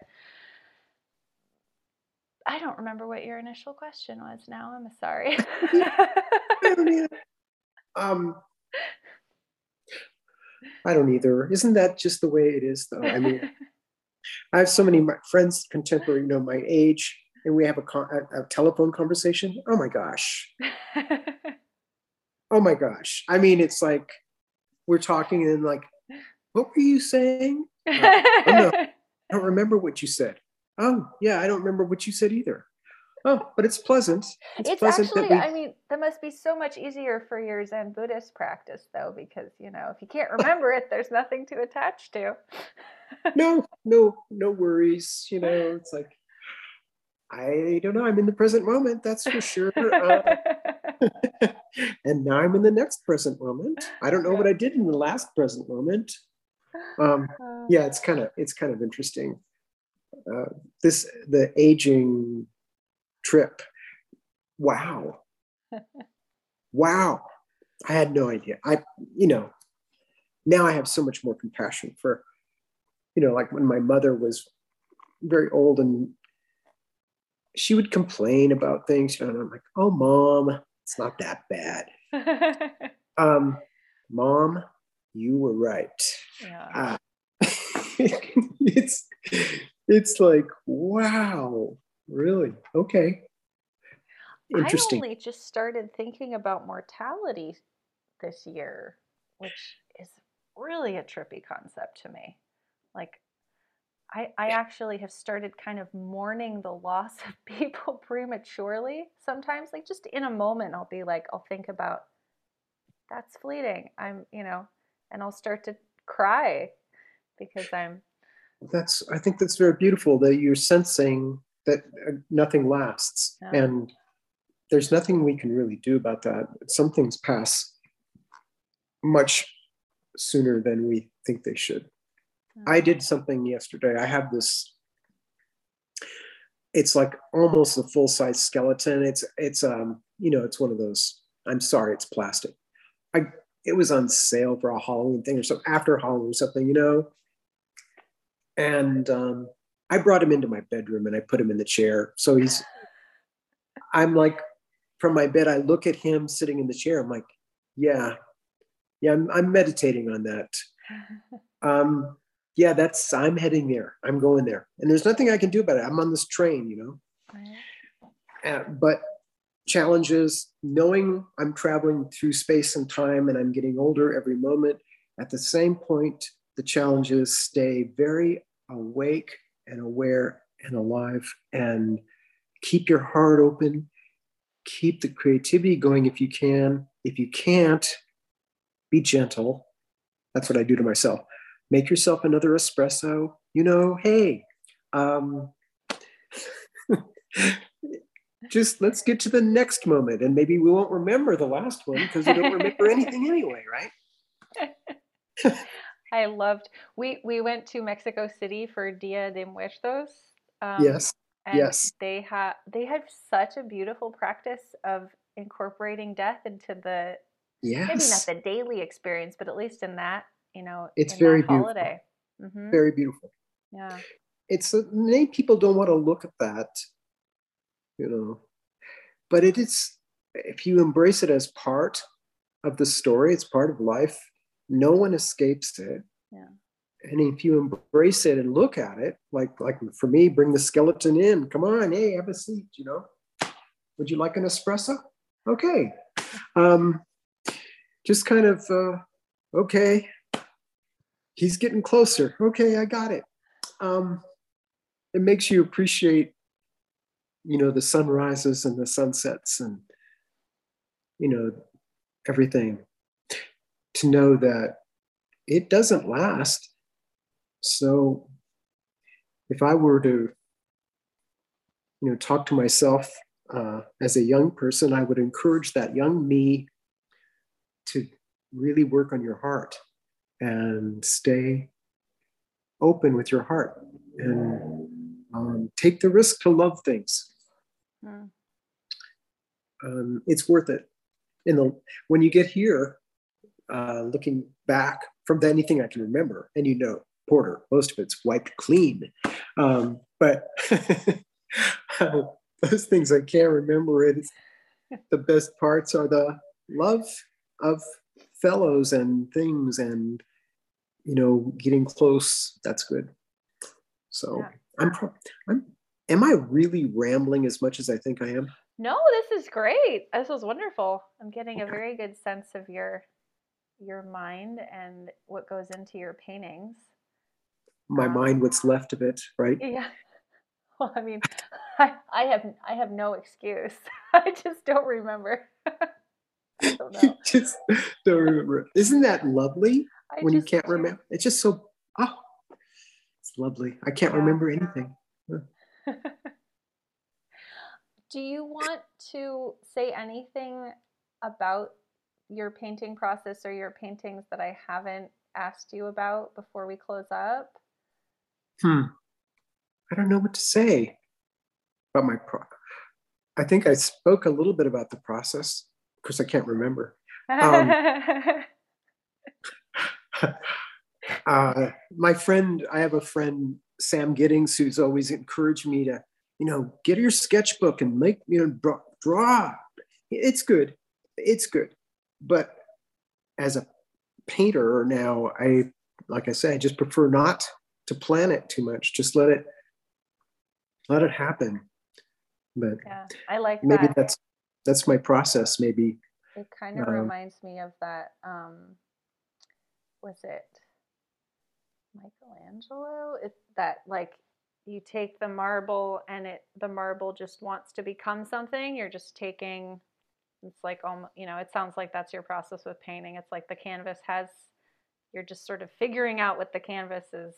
i don't remember what your initial question was now i'm sorry. [LAUGHS] Um i don't either. Isn't that just the way it is though? I mean [LAUGHS] i have so many my friends contemporary you know my age and we have a, a, a telephone conversation. Oh my gosh [LAUGHS] oh my gosh. I mean, it's like we're talking and like, what were you saying? [LAUGHS] Oh, no, I don't remember what you said. Oh, yeah, I don't remember what you said either. Oh, but it's pleasant. It's, it's pleasant actually, we... I mean, that must be so much easier for your Zen Buddhist practice, though, because, you know, if you can't [LAUGHS] remember it, there's nothing to attach to. no, [LAUGHS] no, no worries. You know, it's like, I don't know. I'm in the present moment, that's for sure. [LAUGHS] Uh, and now I'm in the next present moment. I don't know what I did in the last present moment. Um, uh. yeah, it's kind of it's kind of interesting. Uh, this the aging trip. Wow, [LAUGHS] wow! I had no idea. I you know now I have so much more compassion for you know like when my mother was very old and she would complain about things and i'm like oh mom it's not that bad. [LAUGHS] um, Mom, you were right. Yeah. Uh, [LAUGHS] it's it's like wow, really okay. Interesting. I only just started thinking about mortality this year, which is really a trippy concept to me. Like I, I actually have started kind of mourning the loss of [LAUGHS] people prematurely sometimes. Like just in a moment, I'll be like, I'll think about that's fleeting. I'm, you know, and I'll start to cry because I'm. That's, I think that's very beautiful that you're sensing that uh, nothing lasts. And there's nothing we can really do about that. Some things pass much sooner than we think they should. I did something yesterday. I have this it's like almost a full size skeleton. It's it's um you know it's one of those. I'm sorry, it's plastic. I it was on sale for a Halloween thing or something after Halloween or something, you know. And um, I brought him into my bedroom and I put him in the chair. So he's, I'm like, from my bed, I look at him sitting in the chair. I'm like, yeah, yeah, I'm, I'm meditating on that. [LAUGHS] Um, yeah, that's, I'm heading there. I'm going there. And there's nothing I can do about it. I'm on this train, you know. Uh, but challenges, knowing I'm traveling through space and time and I'm getting older every moment. At the same point, the challenges stay very awake and aware and alive and keep your heart open. Keep the creativity going if you can. If you can't, be gentle. That's what I do to myself. Make yourself another espresso. You know, hey, um, [LAUGHS] just let's get to the next moment and maybe we won't remember the last one because we don't remember [LAUGHS] anything anyway right [LAUGHS] i loved we we went to mexico city for dia de muertos um, yes yes they had they had such a beautiful practice of incorporating death into the yes. maybe not the daily experience but at least in that you know it's very beautiful. holiday. Mm-hmm. very beautiful. Yeah. It's uh, many people don't want to look at that you know but it is if you embrace it as part of the story it's part of life no one escapes it. Yeah. And if you embrace it and look at it like like for me bring the skeleton in. Come on hey have a seat you know. Would you like an espresso? Okay. Um just kind of uh okay he's getting closer. Okay i got it. Um it makes you appreciate you know the sunrises and the sunsets and you know everything. To know that it doesn't last. So if i were to you know talk to myself uh, as a young person i would encourage that young me to really work on your heart and stay open with your heart and um, take the risk to love things Mm. Um, it's worth it. In the when you get here, uh, looking back from anything I can remember, and you know, Porter, most of it's wiped clean. Um, but [LAUGHS] those things I can't remember. It the best parts are the love of fellows and things, and you know, getting close. That's good. So yeah. I'm, I'm am I really rambling as much as I think I am? No, this is great. This was wonderful. I'm getting a very good sense of your your mind and what goes into your paintings. My um, mind, what's left of it, right? Yeah. [LAUGHS] Well, I mean, [LAUGHS] I, I have I have no excuse. [LAUGHS] I just don't remember. I don't [LAUGHS] know. just don't remember. Isn't that lovely I when you can't remember? It's just so oh, it's lovely. I can't yeah. remember anything. [LAUGHS] Do you want to say anything about your painting process or your paintings that I haven't asked you about before we close up? Hmm. I don't know what to say about my pro. I think I spoke a little bit about the process. Of course, I can't remember. Um, [LAUGHS] [LAUGHS] uh, my friend, I have a friend Sam Giddings, who's always encouraged me to, you know, get your sketchbook and make, you know, draw. draw. It's good. It's good. But as a painter now, I, like I say, I just prefer not to plan it too much. Just let it, let it happen. But yeah, I like maybe that. that's that's my process. Maybe it kind of um, reminds me of that. Um, was it Michelangelo? It's that like you take the marble and it the marble just wants to become something. You're just taking it's like um you know, it sounds like that's your process with painting. It's like the canvas has you're just sort of figuring out what the canvas is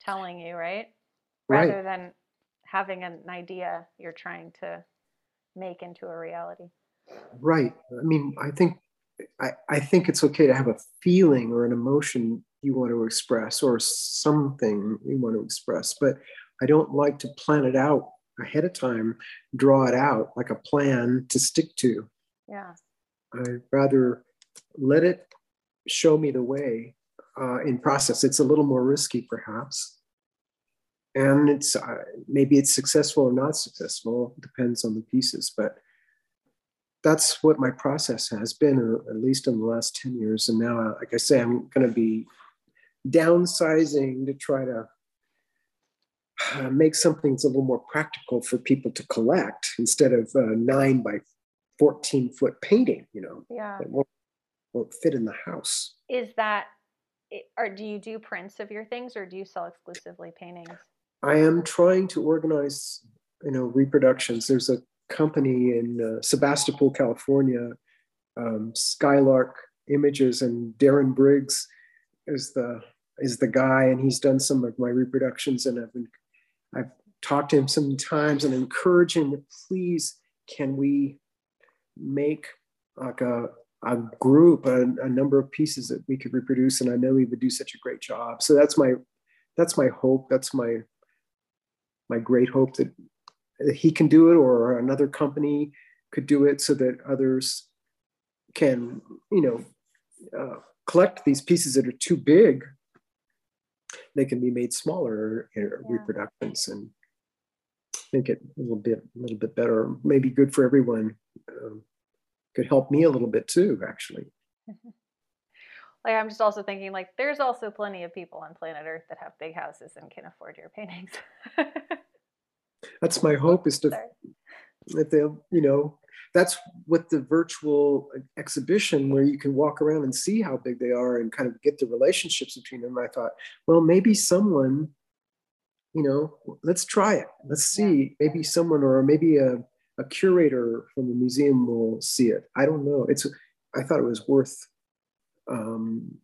telling you, right? right. Rather than having an idea you're trying to make into a reality. Right. I mean, I think I, I think it's okay to have a feeling or an emotion you want to express or something you want to express, but I don't like to plan it out ahead of time draw it out like a plan to stick to. Yeah. I'd rather let it show me the way uh, in process. It's a little more risky, perhaps. And it's uh, maybe it's successful or not successful, depends on the pieces. But that's what my process has been, uh, at least in the last 10 years. And now, uh, like I say, I'm going to be downsizing to try to uh, make something that's a little more practical for people to collect instead of uh, nine by 14 foot painting, you know, yeah. that won't, won't fit in the house. Is that, or do you do prints of your things or do you sell exclusively paintings? I am trying to organize, you know, reproductions. There's a company in uh, Sebastopol, California, um, Skylark Images, and Darren Briggs is the is the guy, and he's done some of my reproductions, and I've been, I've talked to him some times and encourage him, to please, can we make like a, a group, a, a number of pieces that we could reproduce, and I know he would do such a great job. So that's my that's my hope. That's my my great hope that he can do it or another company could do it so that others can you know uh, collect these pieces that are too big. They can be made smaller in yeah. reproductions and make it a little bit a little bit better maybe good for everyone. Um, could help me a little bit too actually like i'm just also thinking like there's also plenty of people on planet earth that have big houses and can afford your paintings. [LAUGHS] That's my hope is to Sorry. that they'll you know that's what the virtual exhibition where you can walk around and see how big they are and kind of get the relationships between them. I thought well maybe someone you know let's try it. Let's see. Maybe someone or maybe a, a curator from the museum will see it. I don't know. It's i thought it was worth um,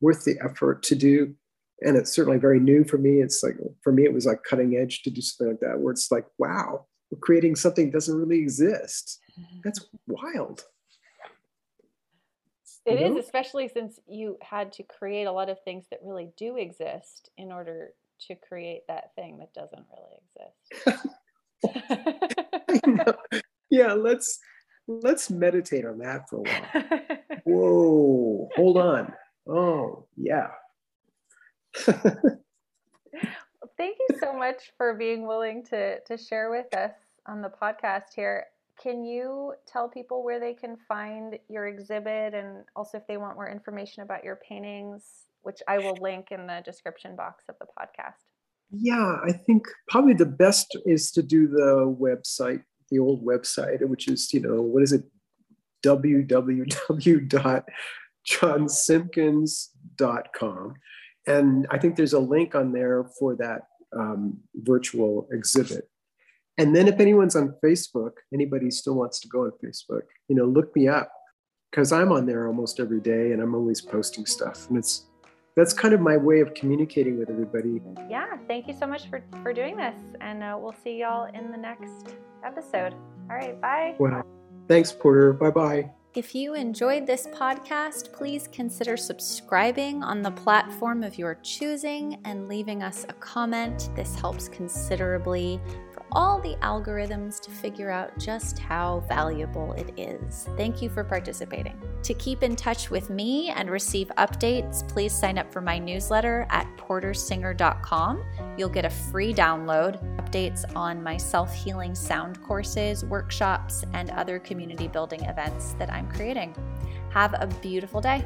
worth the effort to do and it's certainly very new for me. It's like for me, it was like cutting edge to do something like that, where it's like, wow, we're creating something that doesn't really exist. That's wild. It you know? is, especially since you had to create a lot of things that really do exist in order to create that thing that doesn't really exist. [LAUGHS] [LAUGHS] yeah, let's let's meditate on that for a while. [LAUGHS] Whoa, hold on. Oh, yeah. [LAUGHS] Thank you so much for being willing to to share with us on the podcast here. Can you tell people where they can find your exhibit and also if they want more information about your paintings, which I will link in the description box of the podcast? Yeah, I think probably the best is to do the website, the old website, which is, you know, what is it? www.johnsimpkins.com. And I think there's a link on there for that um, virtual exhibit. And then if anyone's on Facebook, anybody still wants to go on Facebook, you know, look me up because I'm on there almost every day and I'm always posting stuff. And it's that's kind of my way of communicating with everybody. Yeah, thank you so much for for doing this, and uh, we'll see y'all in the next episode. All right, bye. Thanks, Porter. Bye bye. If you enjoyed this podcast, please consider subscribing on the platform of your choosing and leaving us a comment. This helps considerably all the algorithms to figure out just how valuable it is. Thank you for participating. To keep in touch with me and receive updates, please sign up for my newsletter at portersinger.com. You'll get a free download, updates on my self healing sound courses, workshops, and other community building events that I'm creating. Have a beautiful day.